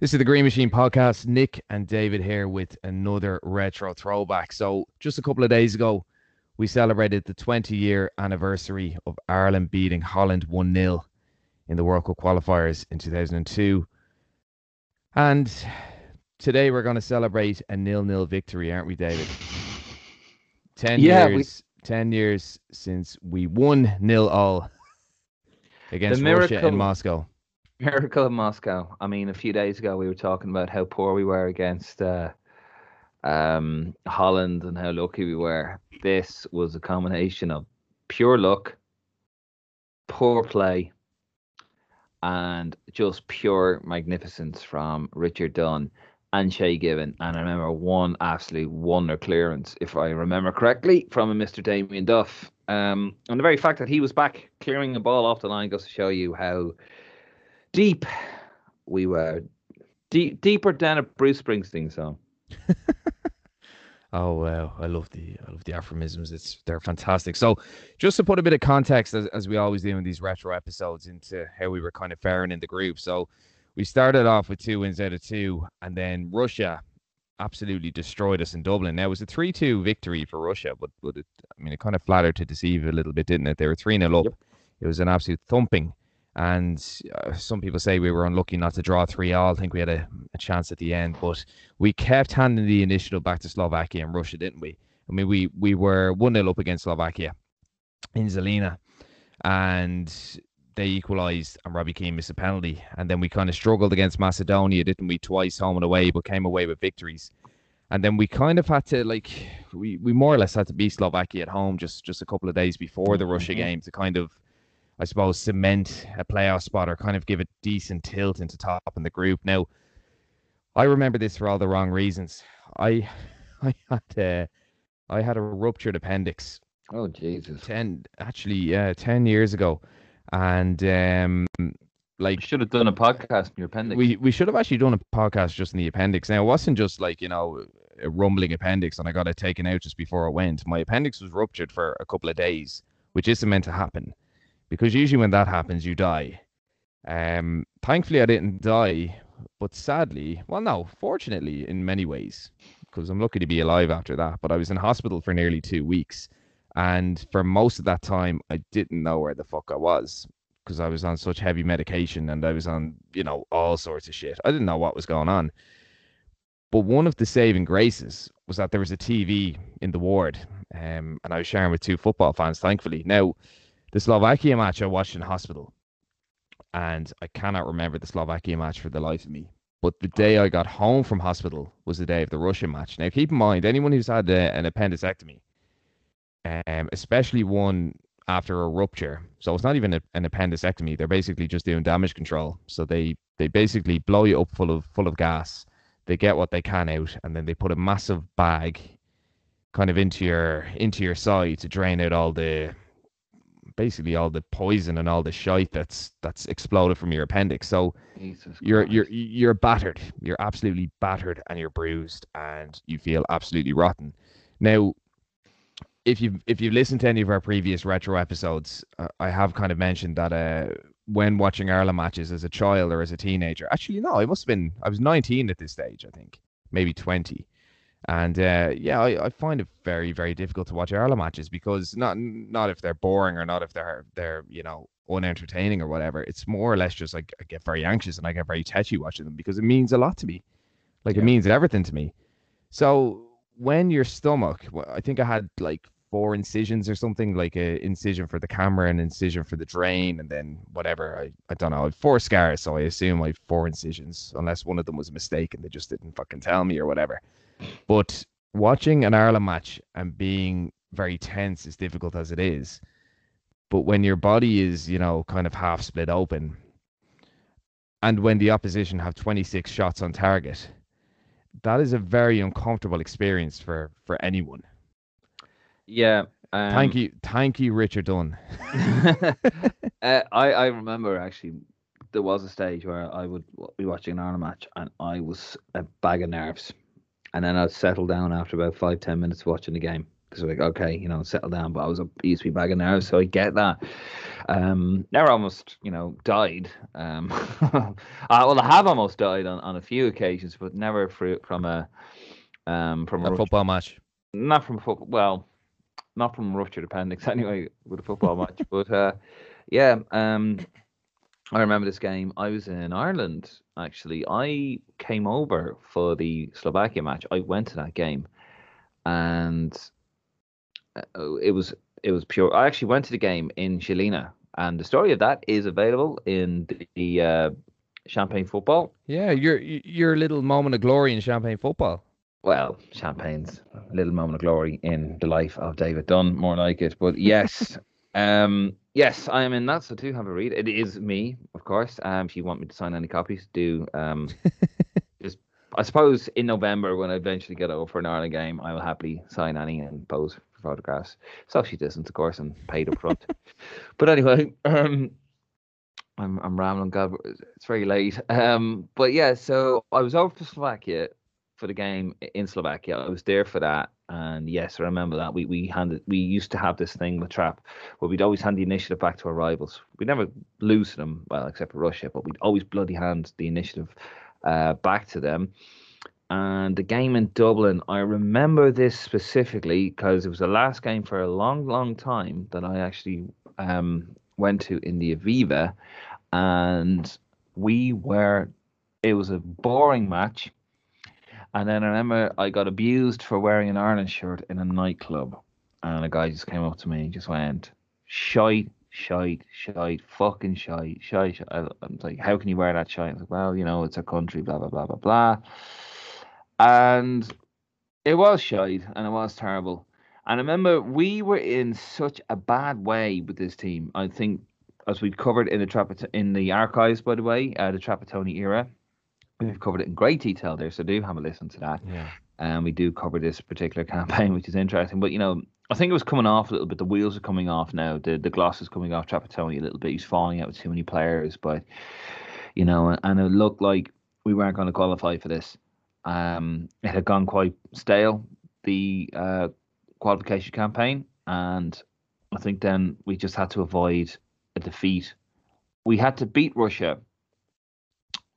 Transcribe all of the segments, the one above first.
This is the Green Machine podcast. Nick and David here with another retro throwback. So, just a couple of days ago, we celebrated the 20 year anniversary of Ireland beating Holland 1 0 in the World Cup qualifiers in 2002. And today we're going to celebrate a nil nil victory, aren't we, David? 10 Yeah, years. 10 years since we won nil all against Russia miracle- in Moscow. Miracle in Moscow. I mean, a few days ago we were talking about how poor we were against uh, um, Holland and how lucky we were. This was a combination of pure luck, poor play, and just pure magnificence from Richard Dunne and Shay Given. And I remember one absolute wonder clearance, if I remember correctly, from a Mr. Damien Duff. Um, and the very fact that he was back clearing the ball off the line goes to show you how deep we were. Deep, deeper than a Bruce Springsteen song. Oh wow, I love the I love the aphorisms. It's they're fantastic. So, just to put a bit of context, as, as we always do in these retro episodes, into how we were kind of faring in the group. So, we started off with two wins out of two, and then Russia absolutely destroyed us in Dublin. Now it was a three-two victory for Russia, but but it, I mean it kind of flattered to deceive a little bit, didn't it? They were three 0 up. Yep. It was an absolute thumping. And uh, some people say we were unlucky not to draw three all. I think we had a, a chance at the end, but we kept handing the initiative back to Slovakia and Russia, didn't we? I mean, we we were one 0 up against Slovakia in Žilina, and they equalised, and Robbie Keane missed a penalty, and then we kind of struggled against Macedonia, didn't we? Twice home and away, but came away with victories. And then we kind of had to like we, we more or less had to beat Slovakia at home just just a couple of days before the Russia Mhm. game to kind of I suppose cement a playoff spot or kind of give a decent tilt into top in the group. Now I remember this for all the wrong reasons. I I had a, I had a ruptured appendix Oh Jesus! ten actually yeah ten years ago, and um like You should have done a podcast in your appendix. we we should have actually done a podcast just in the appendix. Now it wasn't just like you know a rumbling appendix, and I got it taken out just before I went. My appendix was ruptured for a couple of days, which isn't meant to happen, because usually when that happens, you die. Um, thankfully I didn't die, but sadly, well, no, fortunately in many ways, because I'm lucky to be alive after that. But I was in hospital for nearly two weeks, and for most of that time, I didn't know where the fuck I was because I was on such heavy medication and I was on, you know, all sorts of shit. I didn't know what was going on. But one of the saving graces was that there was a TV in the ward, um, and I was sharing with two football fans, thankfully. Now, the Slovakia match I watched in hospital, and I cannot remember the Slovakia match for the life of me. But the day I got home from hospital was the day of the Russian match. Now, keep in mind, anyone who's had a, an appendicectomy, um, especially one after a rupture. So it's not even a, an appendicectomy. They're basically just doing damage control. So they they basically blow you up full of full of gas. They get what they can out, and then they put a massive bag kind of into your into your side to drain out all the basically all the poison and all the shite that's that's exploded from your appendix. So Jesus you're Christ. you're you're battered. You're absolutely battered and you're bruised and you feel absolutely rotten. Now, if you've if you've listened to any of our previous retro episodes, uh, I have kind of mentioned that uh, when watching Ireland matches as a child or as a teenager, actually no, I must have been I was 19 at this stage, I think, maybe 20. And uh, yeah, I, I find it very, very difficult to watch Ireland matches because not not if they're boring or not if they're they're you know unentertaining or whatever. It's more or less just like I get very anxious and I get very touchy watching them because it means a lot to me. Like it means everything to me. So when your stomach, I think I had like four incisions or something, like a incision for the camera, an incision for the drain, and then whatever. I, I don't know. I have four scars, so I assume I have four incisions, unless one of them was a mistake and they just didn't fucking tell me or whatever. But watching an Ireland match and being very tense, as difficult as it is, but when your body is, you know, kind of half split open, and when the opposition have 26 shots on target, that is a very uncomfortable experience for for anyone. yeah. Um, thank you, thank you, Richard Dunne. uh, I I remember actually there was a stage where I would be watching an Ireland match and I was a bag of nerves, and then I'd settle down after about five ten minutes watching the game because like okay you know settle down, but I was a used to be bag of nerves, so I get that. Um, never almost, you know, died. Um, uh, well, I have almost died on, on a few occasions, but never for, from a um, from a, a football match. Not from football. Well, not from a ruptured appendix anyway with a football match. But uh, yeah, um, I remember this game. I was in Ireland actually. I came over for the Slovakia match. I went to that game, and uh, it was it was pure. I actually went to the game in Žilina, and the story of that is available in the uh, Champagne football. Yeah, your your little moment of glory in Champagne football. Well, Champagne's little moment of glory in the life of David Dunn, more like it. But yes, um, yes, I am in that. So do have a read. It is me, of course. Um, if you want me to sign any copies, do um, just I suppose in November when I eventually get over for an Ireland game, I will happily sign any and pose for photographs. Social distance, of course, and paid up front. but anyway, um, I'm I'm rambling. God, it's very late. Um, but yeah, so I was over to Slovakia for the game in Slovakia. I was there for that, and yes, I remember that. We we handed we used to have this thing with Trap where we'd always hand the initiative back to our rivals. We'd never lose them, well, except for Russia, but we'd always bloody hand the initiative uh, back to them. And the game in Dublin, I remember this specifically because it was the last game for a long, long time that I actually um, went to in the Aviva, and we were. It was a boring match and then I remember I got abused for wearing an Ireland shirt in a nightclub. And a guy just came up to me and just went, shite, shite, shite, fucking shite, shite. shite. I, am like, how can you wear that shite? I was like, well, you know, it's a country, blah, blah, blah, blah, blah. And it was shite and it was terrible. And I remember we were in such a bad way with this team. I think, as we covered in the Trapat- in the archives, by the way, uh, the Trapattoni era, we've covered it in great detail there, so do have a listen to that. Yeah. And we do cover this particular campaign, which is interesting. But you know, I think it was coming off a little bit. The wheels are coming off now. The the gloss is coming off Trapattoni a little bit. He's falling out with too many players, but you know, and it looked like we weren't going to qualify for this. Um, it had gone quite stale the uh, qualification campaign, and I think then we just had to avoid a defeat. We had to beat Russia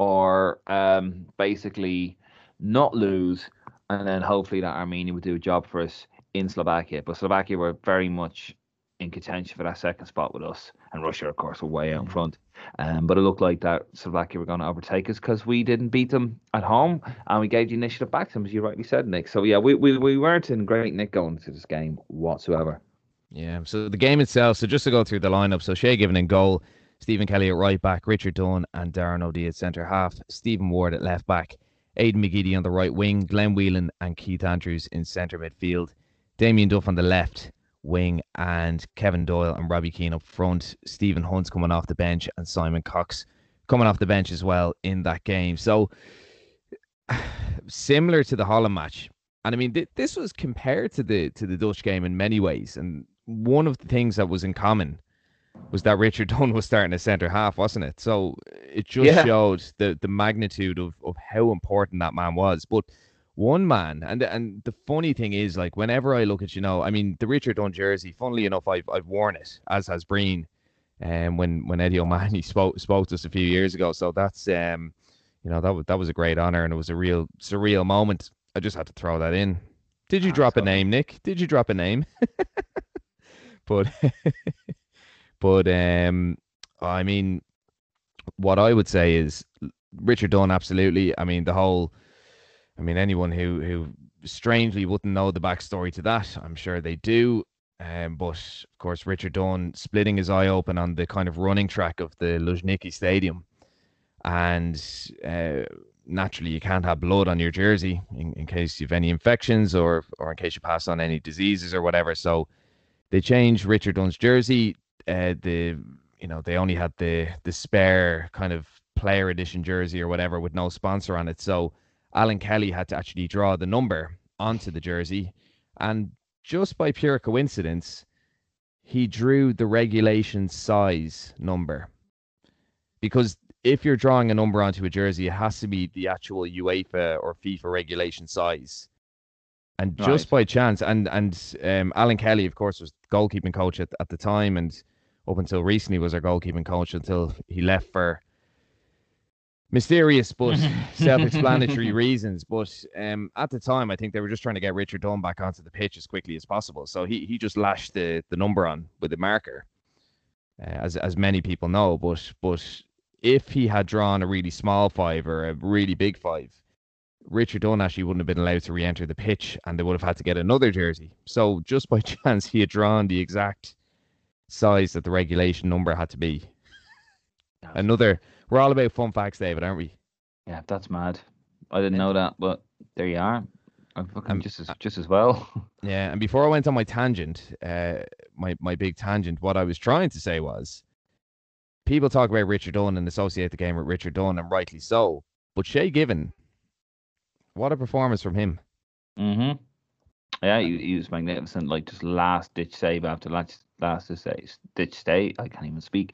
or um, basically not lose, and then hopefully that Armenia would do a job for us in Slovakia. But Slovakia were very much in contention for that second spot with us, and Russia, of course, were way out in front. Um, but it looked like that Slovakia were going to overtake us because we didn't beat them at home, and we gave the initiative back to them, as you rightly said, Nick. So yeah, we we, we weren't in great nick going into this game whatsoever. Yeah. So the game itself. So just to go through the lineup. So Shay Given in goal. Stephen Kelly at right back, Richard Dunne and Darren O'Dea at centre half, Stephen Ward at left back, Aidan McGeady on the right wing, Glenn Whelan and Keith Andrews in centre midfield, Damien Duff on the left wing, and Kevin Doyle and Robbie Keane up front. Stephen Hunt's coming off the bench, and Simon Cox coming off the bench as well in that game. So similar to the Holland match, and I mean th- this was compared to the to the Dutch game in many ways, and one of the things that was in common was that Richard Dunne was starting at centre half, wasn't it? So it just yeah. showed the the magnitude of, of how important that man was. But one man, and and the funny thing is, like whenever I look at you know, I mean the Richard Dunne jersey. Funnily enough, I've I've worn it, as has Breen, and um, when when Eddie O'Mahony spoke spoke to us a few years ago. So that's um, you know that was that was a great honor, and it was a real surreal moment. I just had to throw that in. Did you drop a name, Nick? Did you drop a name? but but um, I mean, what I would say is Richard Dunne, absolutely. I mean, the whole. I mean, anyone who who strangely wouldn't know the backstory to that, I'm sure they do. Um, but of course, Richard Dunne splitting his eye open on the kind of running track of the Luzhniki Stadium, and uh, naturally, you can't have blood on your jersey in, in case you have any infections or or in case you pass on any diseases or whatever. So they changed Richard Dunne's jersey uh, the you know they only had the the spare kind of player edition jersey or whatever with no sponsor on it. So Alan Kelly had to actually draw the number onto the jersey, and just by pure coincidence, he drew the regulation size number. Because if you're drawing a number onto a jersey, it has to be the actual UEFA or FIFA regulation size. And just right. by chance, and and um, Alan Kelly, of course, was goalkeeping coach at, at the time, and up until recently was our goalkeeping coach until he left for mysterious but self-explanatory reasons. But um, at the time, I think they were just trying to get Richard Dunne back onto the pitch as quickly as possible. So he he just lashed the the number on with the marker, uh, as as many people know. But but if he had drawn a really small five or a really big five, Richard Dunne actually wouldn't have been allowed to re-enter the pitch, and they would have had to get another jersey. So just by chance, he had drawn the exact size that the regulation number had to be. Another. We're all about fun facts, David, aren't we? Yeah, that's mad. I didn't know that, but there you are. I'm fucking um, just as just as well. Yeah, and before I went on my tangent, uh, my my big tangent, what I was trying to say was, people talk about Richard Dunne and associate the game with Richard Dunne, and rightly so. But Shay Given, what a performance from him. Mm-hmm. Yeah, he, he was magnificent. Like just last ditch save after last last ditch save. I can't even speak.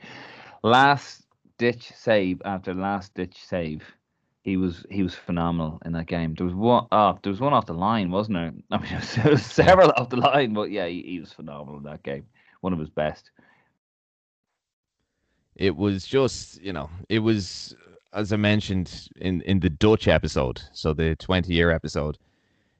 Last ditch save after last ditch save. He was he was phenomenal in that game. There was one oh, there was one off the line, wasn't there? I mean, there was several off the line, but yeah, he, he was phenomenal in that game. One of his best. It was just, you know, it was as I mentioned in in the Dutch episode, so the 20 year episode.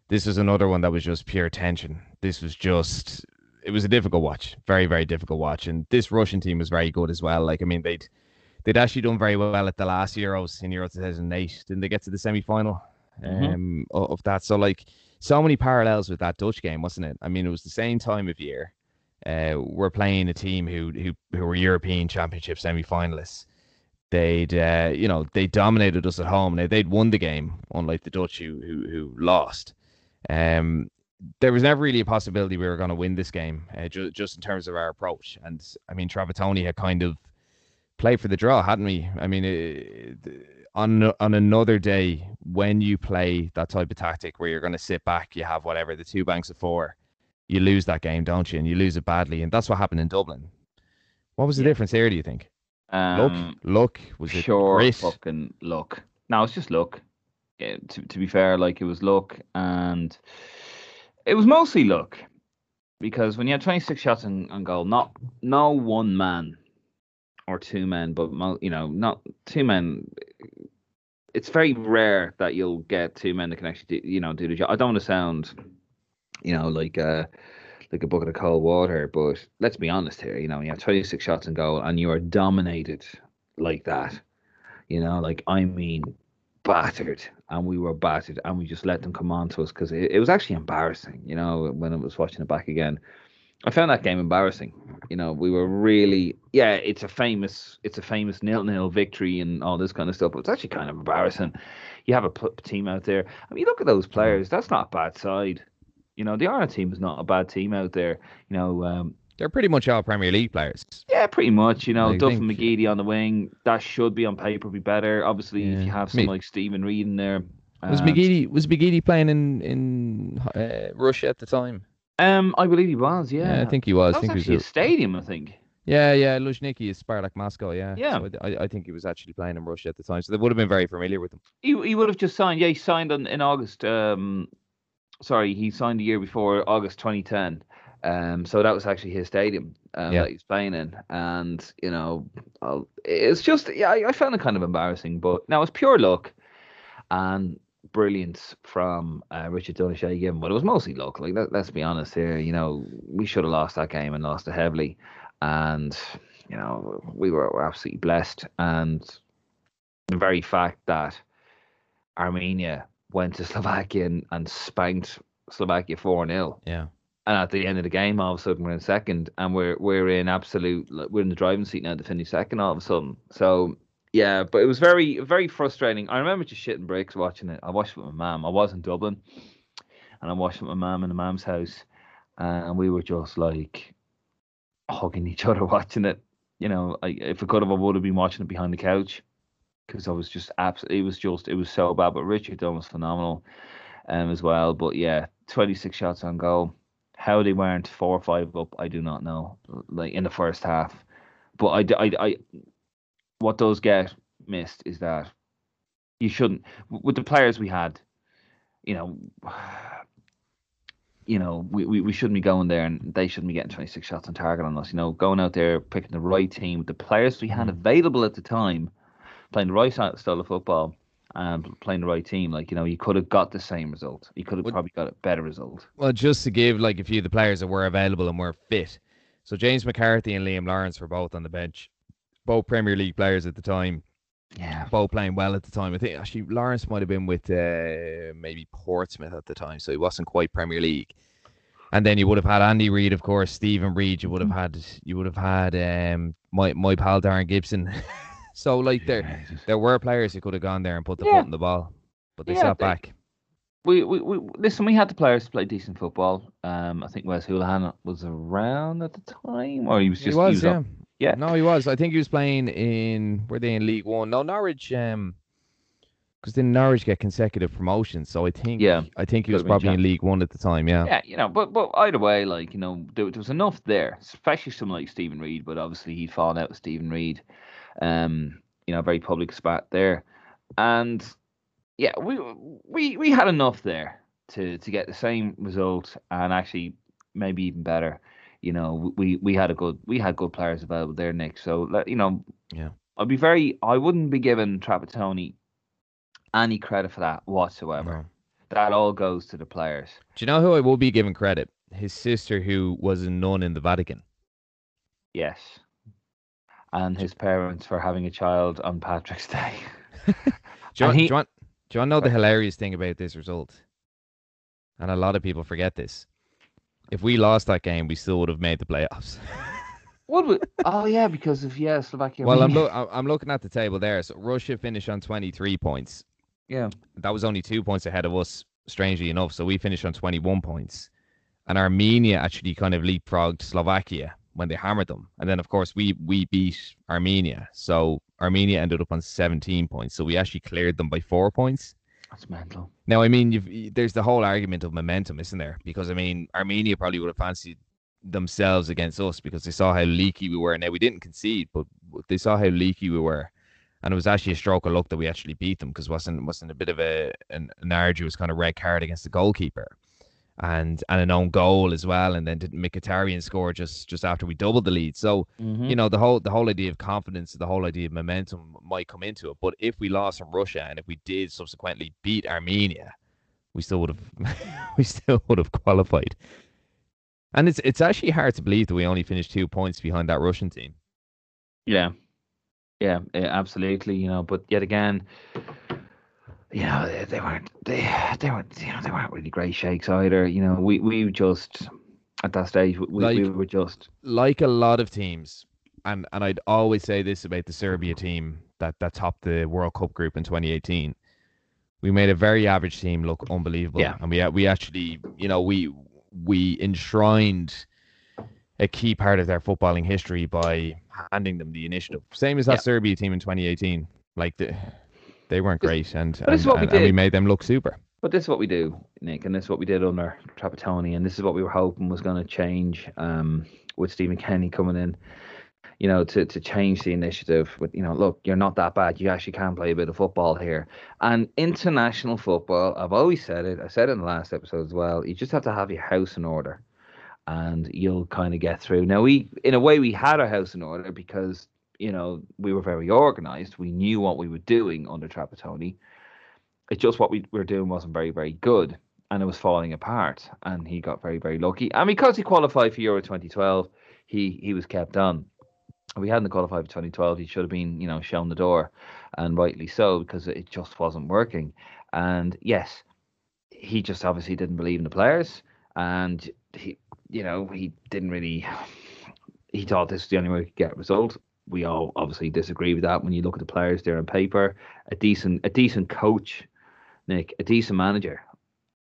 This was another one that was just pure tension. This was just it was a difficult watch, very very difficult watch, and this Russian team was very good as well. Like I mean, they'd they'd actually done very well at the last Euros in Euro 2008. Didn't they get to the semi final mm-hmm. um, of that? So like so many parallels with that Dutch game, wasn't it? I mean, it was the same time of year. Uh, we're playing a team who who who were European Championship semi finalists. They'd uh, you know they dominated us at home. Now they'd won the game, unlike the Dutch who who, who lost. Um, there was never really a possibility we were going to win this game, uh, ju- just in terms of our approach. And I mean, Trapattoni had kind of played for the draw, hadn't we? I mean, it, on on another day when you play that type of tactic where you're going to sit back, you have whatever the two banks of four, you lose that game, don't you? And you lose it badly, and that's what happened in Dublin. What was the yeah. difference there? Do you think? Um, luck, luck was it sure great? fucking luck. No, it's just luck. Yeah, to to be fair, like it was luck and it was mostly luck because when you had 26 shots on, on goal, not no one man or two men, but you know, not two men. It's very rare that you'll get two men that can actually, do, you know, do the job. I don't want to sound, you know, like uh, like a bucket of cold water, but let's be honest here. You know, you have 26 shots in goal and you are dominated like that. You know, like I mean, battered and we were battered and we just let them come on to us because it, it, was actually embarrassing you know when i was watching it back again. I found that game embarrassing you know we were really yeah it's a famous it's a famous nil nil victory and all this kind of stuff but it's actually kind of embarrassing. You have a team out there i mean look at those players that's not a bad side. You know the Ireland team is not a bad team out there you know um, they're pretty much all Premier League players. Yeah, pretty much. You know, I Duff and McGeady on the wing. That should be on paper be better. Obviously, yeah. if you have someone Me... like Steven Reid in there. Was um, McGeady was McGeady playing in in uh, Russia at the time? Um, I believe he was. Yeah, yeah I think he was. That was I think actually he was a stadium. I think. Yeah, yeah, Luzhniki is Spartak Moscow. Yeah, yeah. So I, I, think he was actually playing in Russia at the time, so they would have been very familiar with him. He he would have just signed. Yeah, he signed on, in August. Um, sorry, he signed a year before August 2010. Um, so that was actually his stadium um, yeah. that he's playing in, and you know, I'll, it's just yeah, I, I, found it kind of embarrassing, but now it's pure luck and brilliance from uh, Richard Donishay given, but it was mostly luck. Like let, us be honest here, you know, we should have lost that game and lost it heavily, and you know, we were, were absolutely blessed, and the very fact that Armenia went to Slovakia and, and spanked Slovakia four 0 Yeah and at the end of the game, all of a sudden we're in second, and we're we're in absolute we're in the driving seat now to finish second. All of a sudden, so yeah, but it was very very frustrating. I remember just shitting bricks watching it. I watched it with my mum. I was in Dublin, and I watched it with my mum in the mum's house, and we were just like hugging each other watching it. You know, I, if I could have, I would have been watching it behind the couch because I was just absolutely. It was just it was so bad. But Richard Dunne was phenomenal, um, as well. But yeah, twenty six shots on goal how they weren't four or five up, I do not know. Like in the first half, but I, I, I what does get missed is that you shouldn't with the players we had. You know, you know, we, we, we shouldn't be going there and they shouldn't be getting 26 shots on target on us. You know, going out there, picking the right team, with the players we had mm. available at the time, playing the right style of football and playing the right team. Like, you know, you could have got the same result. You could have probably got a better result. Well, just to give like a few of the players that were available and were fit. So James McCarthy and Liam Lawrence were both on the bench, both Premier League players at the time. Yeah. Both playing well at the time. I think actually Lawrence might have been with uh, maybe Portsmouth at the time, so he wasn't quite Premier League. And then you would have had Andy Reid, of course, Steven Reid. You would have mm-hmm. had you would have had um, my my pal Darren Gibson. so like there there were players who could have gone there and put the yeah. foot in the ball, but they yeah, sat back. We, we, we listen. We had the players to play decent football. Um, I think Wes Hoolahan was around at the time, or he was just he was, he was yeah. Up, yeah. No, he was. I think he was playing in were they in League One? No, Norwich. Um, because then Norwich get consecutive promotions. So I think yeah, I think he was probably in League One at the time. Yeah. Yeah, you know, but but either way, like you know, there, there was enough there, especially someone like Steven Reid. But obviously, he'd fallen out with Steven Reid. Um, you know, very public spat there, and yeah, we we we had enough there to to get the same result and actually maybe even better you know, we we had a good we had good players available there, Nick. So you know, yeah, I'd be very I wouldn't be giving Trapattoni any credit for that whatsoever. No. That all goes to the players. Do you know who I will be giving credit? His sister, who was a nun in the Vatican. Yes, and his parents for having a child on Patrick's Day. do, you want, he, do, you want, do you want to know the hilarious thing about this result? And a lot of people forget this if we lost that game, we still would have made the playoffs. Would we? Oh yeah, because of yeah, Slovakia. Well, I'm lo- I'm looking at the table there. So Russia finished on 23 points. Yeah, that was only two points ahead of us. Strangely enough, so we finished on 21 points, and Armenia actually kind of leapfrogged Slovakia when they hammered them, and then of course we we beat Armenia. So Armenia ended up on 17 points. So we actually cleared them by four points. That's mental. Now, I mean, you've, there's the whole argument of momentum, isn't there? Because I mean, Armenia probably would have fancied themselves against us because they saw how leaky we were. Now we didn't concede, but they saw how leaky we were, and it was actually a stroke of luck that we actually beat them because wasn't wasn't a bit of a an, an arduous kind of red card against the goalkeeper and and an own goal as well, and then didn't Mkhitaryan score just just after we doubled the lead. So mm-hmm. you know the whole the whole idea of confidence, the whole idea of momentum might come into it. But if we lost from Russia and if we did subsequently beat Armenia, we still would have we still would have qualified. And it's it's actually hard to believe that we only finished two points behind that Russian team. Yeah, yeah, absolutely. You know, but yet again, you know, they, they weren't they they weren't you know they weren't really great shakes either. You know, we we just at that stage we, like, we were just like a lot of teams, and and I'd always say this about the Serbia team that that topped the World Cup group in 2018. We made a very average team look unbelievable, yeah. and we we actually you know we we enshrined a key part of their footballing history by handing them the initiative. Same as that yeah. Serbia team in 2018. Like the they weren't great, and and, and, we and, we made them look super. But this is what we do, Nick, and this is what we did under Trapattoni, and this is what we were hoping was going to change um, with Stephen Kenny coming in. You know, to, to change the initiative. With you know, look, you're not that bad. You actually can play a bit of football here. And international football, I've always said it. I said it in the last episode as well. You just have to have your house in order, and you'll kind of get through. Now, we, in a way, we had our house in order because you know, we were very organized. We knew what we were doing under Trapattoni. It's just what we were doing wasn't very, very good. And it was falling apart. And he got very, very lucky. And because he qualified for Euro 2012, he he was kept on. If we hadn't qualified for 2012, he should have been, you know, shown the door. And rightly so, because it just wasn't working. And yes, he just obviously didn't believe in the players. And he, you know, he didn't really he thought this was the only way we could get a result we all obviously disagree with that when you look at the players there on paper. A decent, a decent coach, Nick, a decent manager,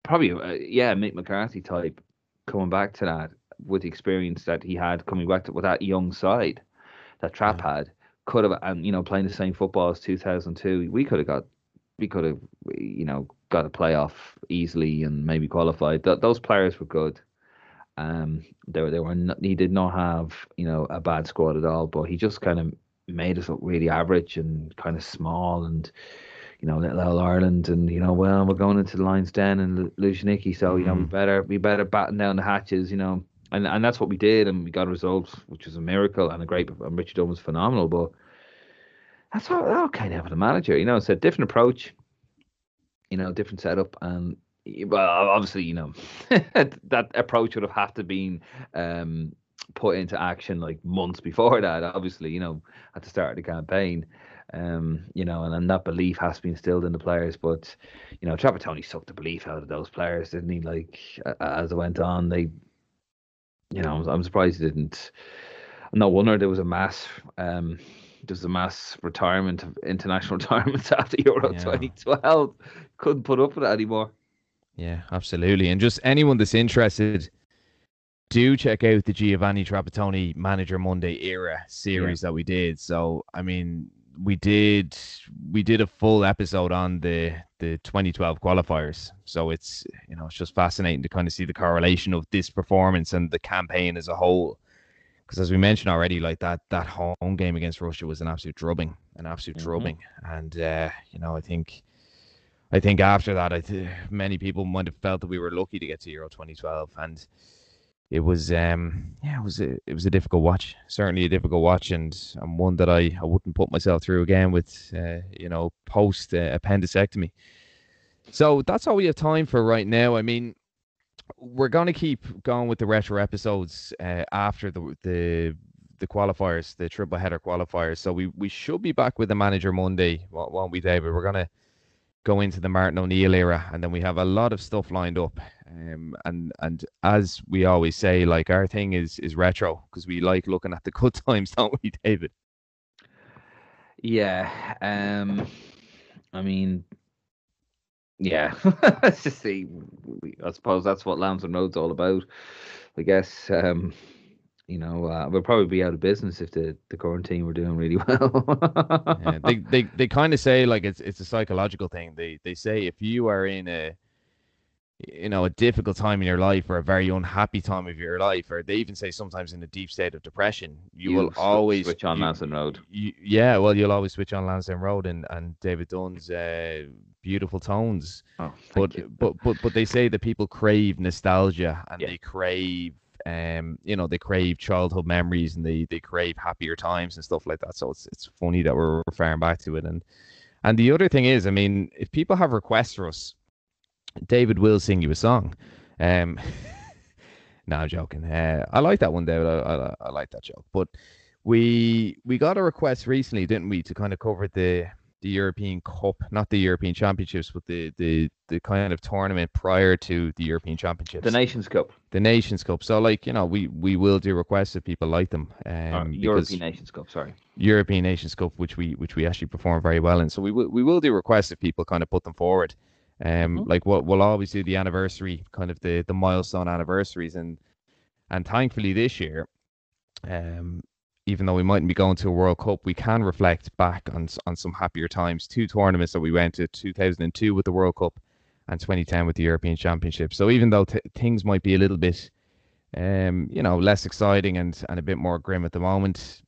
probably, uh, yeah, Mick McCarthy type, coming back to that with the experience that he had coming back to with that young side that Trap yeah. had, could have, and you know, playing the same football as 2002, we could have got, we could have, you know, got a playoff easily and maybe qualified. Th- those players were good. Um, they they were not, he did not have you know a bad squad at all, but he just kind of made us look really average and kind of small and you know, little Ireland, and you know, well, we're going into the Lions Den and Luzhniki, so you know, we Mhm. better we better batten down the hatches, you know, and and that's what we did, and we got results, which was a miracle and a great. And Richard Dunne was phenomenal, but that's all okay now for the manager, you know. It's a different approach, you know, different setup, and well, obviously, you know, that approach would have had to been um, put into action like months before that. Obviously, you know, at the start of the campaign, um, you know, and, and that belief has been instilled in the players. But you know, Trapattoni sucked the belief out of those players, didn't he? Like as it went on, they, you know, I'm, I'm surprised he didn't. No wonder there was a mass. Um, there's a mass retirement of international retirements after Euro Yeah. 2012. Couldn't put up with it anymore. Yeah, absolutely. And just anyone that's interested, do check out the Giovanni Trapattoni Manager Monday era series that we did. So, I mean, we did we did a full episode on the the 2012 qualifiers. So it's you know it's just fascinating to kind of see the correlation of this performance and the campaign as a whole. Because as we mentioned already, like that that home game against Russia was an absolute drubbing, an absolute Mhm. drubbing, and uh, you know I think I think after that, I th- many people might have felt that we were lucky to get to Euro 2012, and it was um yeah it was a it was a difficult watch, certainly a difficult watch, and and one that I I wouldn't put myself through again with uh, you know post uh, appendectomy. So that's all we have time for right now. I mean, we're gonna keep going with the retro episodes uh, after the the the qualifiers, the triple header qualifiers. So we we should be back with the manager Monday, won't we, David? We're gonna go into the Martin O'Neill era, and then we have a lot of stuff lined up. Um, and and as we always say, like our thing is is retro because we like looking at the good times, don't we, David? Yeah. Um. I mean, yeah. Let's just see. I suppose that's what Lansdowne Road's all about. I guess. Um. You know, uh, we'll probably be out of business if the, the current team were doing really well. Yeah, they they, they kind of say like it's it's a psychological thing. They they say if you are in a you know a difficult time in your life or a very unhappy time of your life, or they even say sometimes in a deep state of depression, you, will always switch on you- Lansdowne Road. you, yeah, well, you'll always switch on Lansdowne Road and, and David Dunn's uh, beautiful tones. Oh, But, you. but but but they say that people crave nostalgia and Yeah. they crave um you know they crave childhood memories and they they crave happier times and stuff like that. So it's it's funny that we're referring back to it and and the other thing is, I mean, if people have requests for us, David will sing you a song. Um, no, I'm joking. Uh, I like that one, David. I, I, I like that joke. But we we got a request recently, didn't we, to kind of cover the the European Cup, not the European Championships, but the the the kind of tournament prior to the European Championships, The Nations Cup, the Nations Cup. So, like you know, we we will do requests if people like them. Um, or because- European Nations Cup. Sorry. European Nations Cup, which we which we actually perform very well in. So we will we will do requests if people kind of put them forward. Um, Mhm. like what we'll always do the anniversary, kind of the the milestone anniversaries, and and thankfully this year, um, even though we mightn't be going to a World Cup, we can reflect back on on some happier times. Two tournaments that we went to: 2002 with the World Cup, and 2010 with the European Championship. So even though t- things might be a little bit, um, you know, less exciting and and a bit more grim at the moment,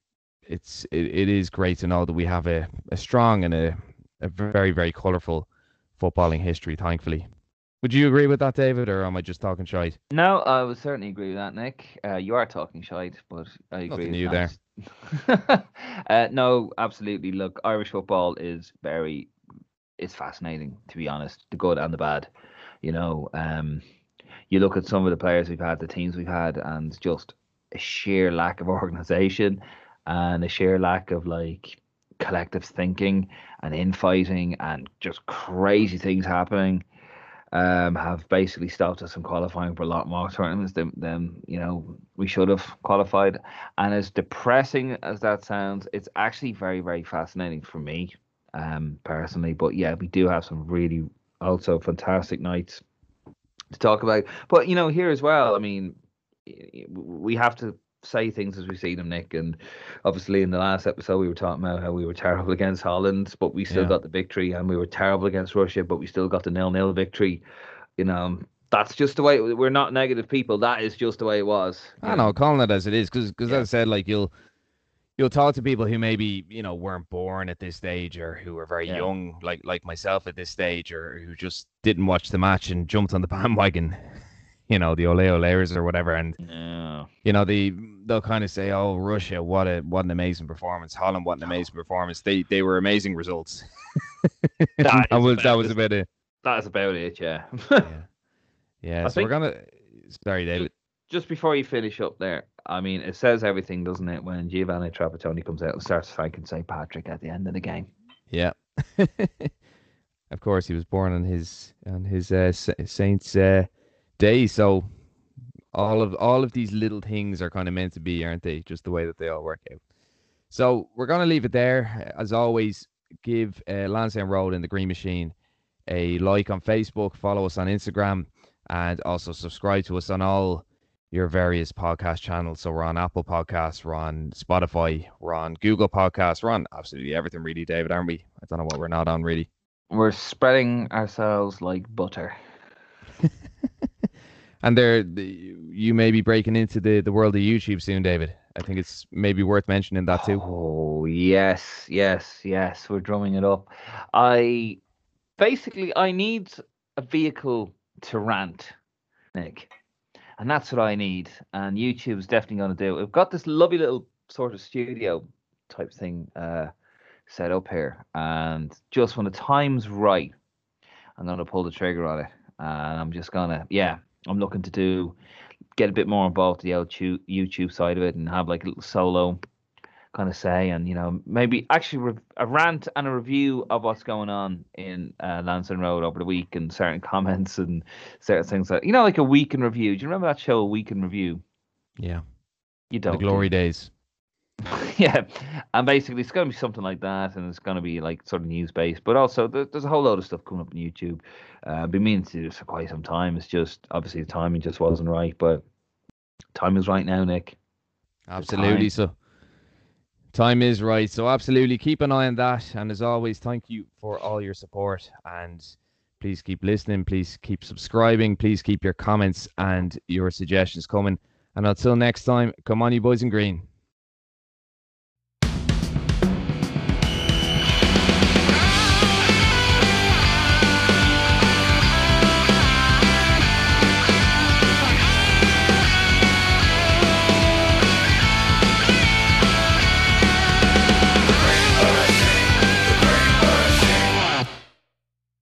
it's it, it is great to know that we have a, a strong and a, a very very colourful footballing history. Thankfully, would you agree with that, David, or am I just talking shite? No, I would certainly agree with that, Nick. Uh, you are talking shite, but I agree. Nothing with new that. uh, no, absolutely. Look, Irish football is very, it's fascinating to be honest, the good and the bad. You know, um, you look at some of the players we've had, the teams we've had, and just a sheer lack of organisation and a sheer lack of like collective thinking and infighting and just crazy things happening um, have basically stopped us from qualifying for a lot more tournaments than, than you know we should have qualified. And as depressing as that sounds, it's actually very very fascinating for me um, personally. But yeah, we do have some really also fantastic nights to talk about. But you know here as well, I mean, we have to say things as we see them, Nick. And obviously, in the last episode, we were talking about how we were terrible against Holland, but we still Yeah. got the victory, and we were terrible against Russia, but we still got the nil-nil victory. You know, that's just the way. It, we're not negative people. That is just the way it was. I know, calling it as it is, because Yeah. as I said, like you'll you'll talk to people who maybe you know weren't born at this stage or who were very Yeah. young, like like myself at this stage, or who just didn't watch the match and jumped on the bandwagon, you know, the ole oleers or whatever, and Yeah. you know they they'll kind of say, "Oh, Russia, what a what an amazing performance! Holland, what an amazing performance! They they were amazing results." That that was that was as- about it. That's about it, yeah. Yeah, yeah. So we're gonna. Sorry, David. Just before you finish up there, I mean, it says everything, doesn't it, when Giovanni Trapattoni comes out and starts thanking St. Patrick at the end of the game. Yeah. of course, he was born on his on his uh, saint's uh, day, so all of all of these little things are kind of meant to be, aren't they? Just the way that they all work out. So we're gonna leave it there. As always, give uh, Lansdowne Road and the Green Machine a like on Facebook, follow us on Instagram, and also subscribe to us on all your various podcast channels. So we're on Apple Podcasts, we're on Spotify, we're on Google Podcasts, we're on absolutely everything, really, David, aren't we? I don't know what we're not on, really. We're spreading ourselves like butter. And there, the, you may be breaking into the, the world of YouTube soon, David. I think it's maybe worth mentioning that too. Oh yes, yes, yes. We're drumming it up. I basically I need a vehicle to rant, Nick, and that's what I need. And YouTube's definitely going to do. We've got this lovely little sort of studio type thing uh, set up here, and just when the time's right, I'm going to pull the trigger on it, and I'm just gonna yeah. I'm looking to do get a bit more involved with the old tu- YouTube side of it and have like a little solo kind of say and you know maybe actually re- a rant and a review of what's going on in uh, Lansdowne Road over the week and certain comments and certain things like you know like a week in review. Do you remember that show, A Week in Review? Yeah, You don't. do glory you? days. yeah, and basically it's going to be something like that, and it's going to be like sort of news based, but also there, there's a whole load of stuff coming up on YouTube. Uh, I've been meaning to do this for quite some time. It's just obviously the timing just wasn't right, but time is right now, Nick. Absolutely. So time is right. So absolutely keep an eye on that. And as always, thank you for all your support and please keep listening. Please keep subscribing. Please keep your comments and your suggestions coming. And until next time, come on, you boys in green.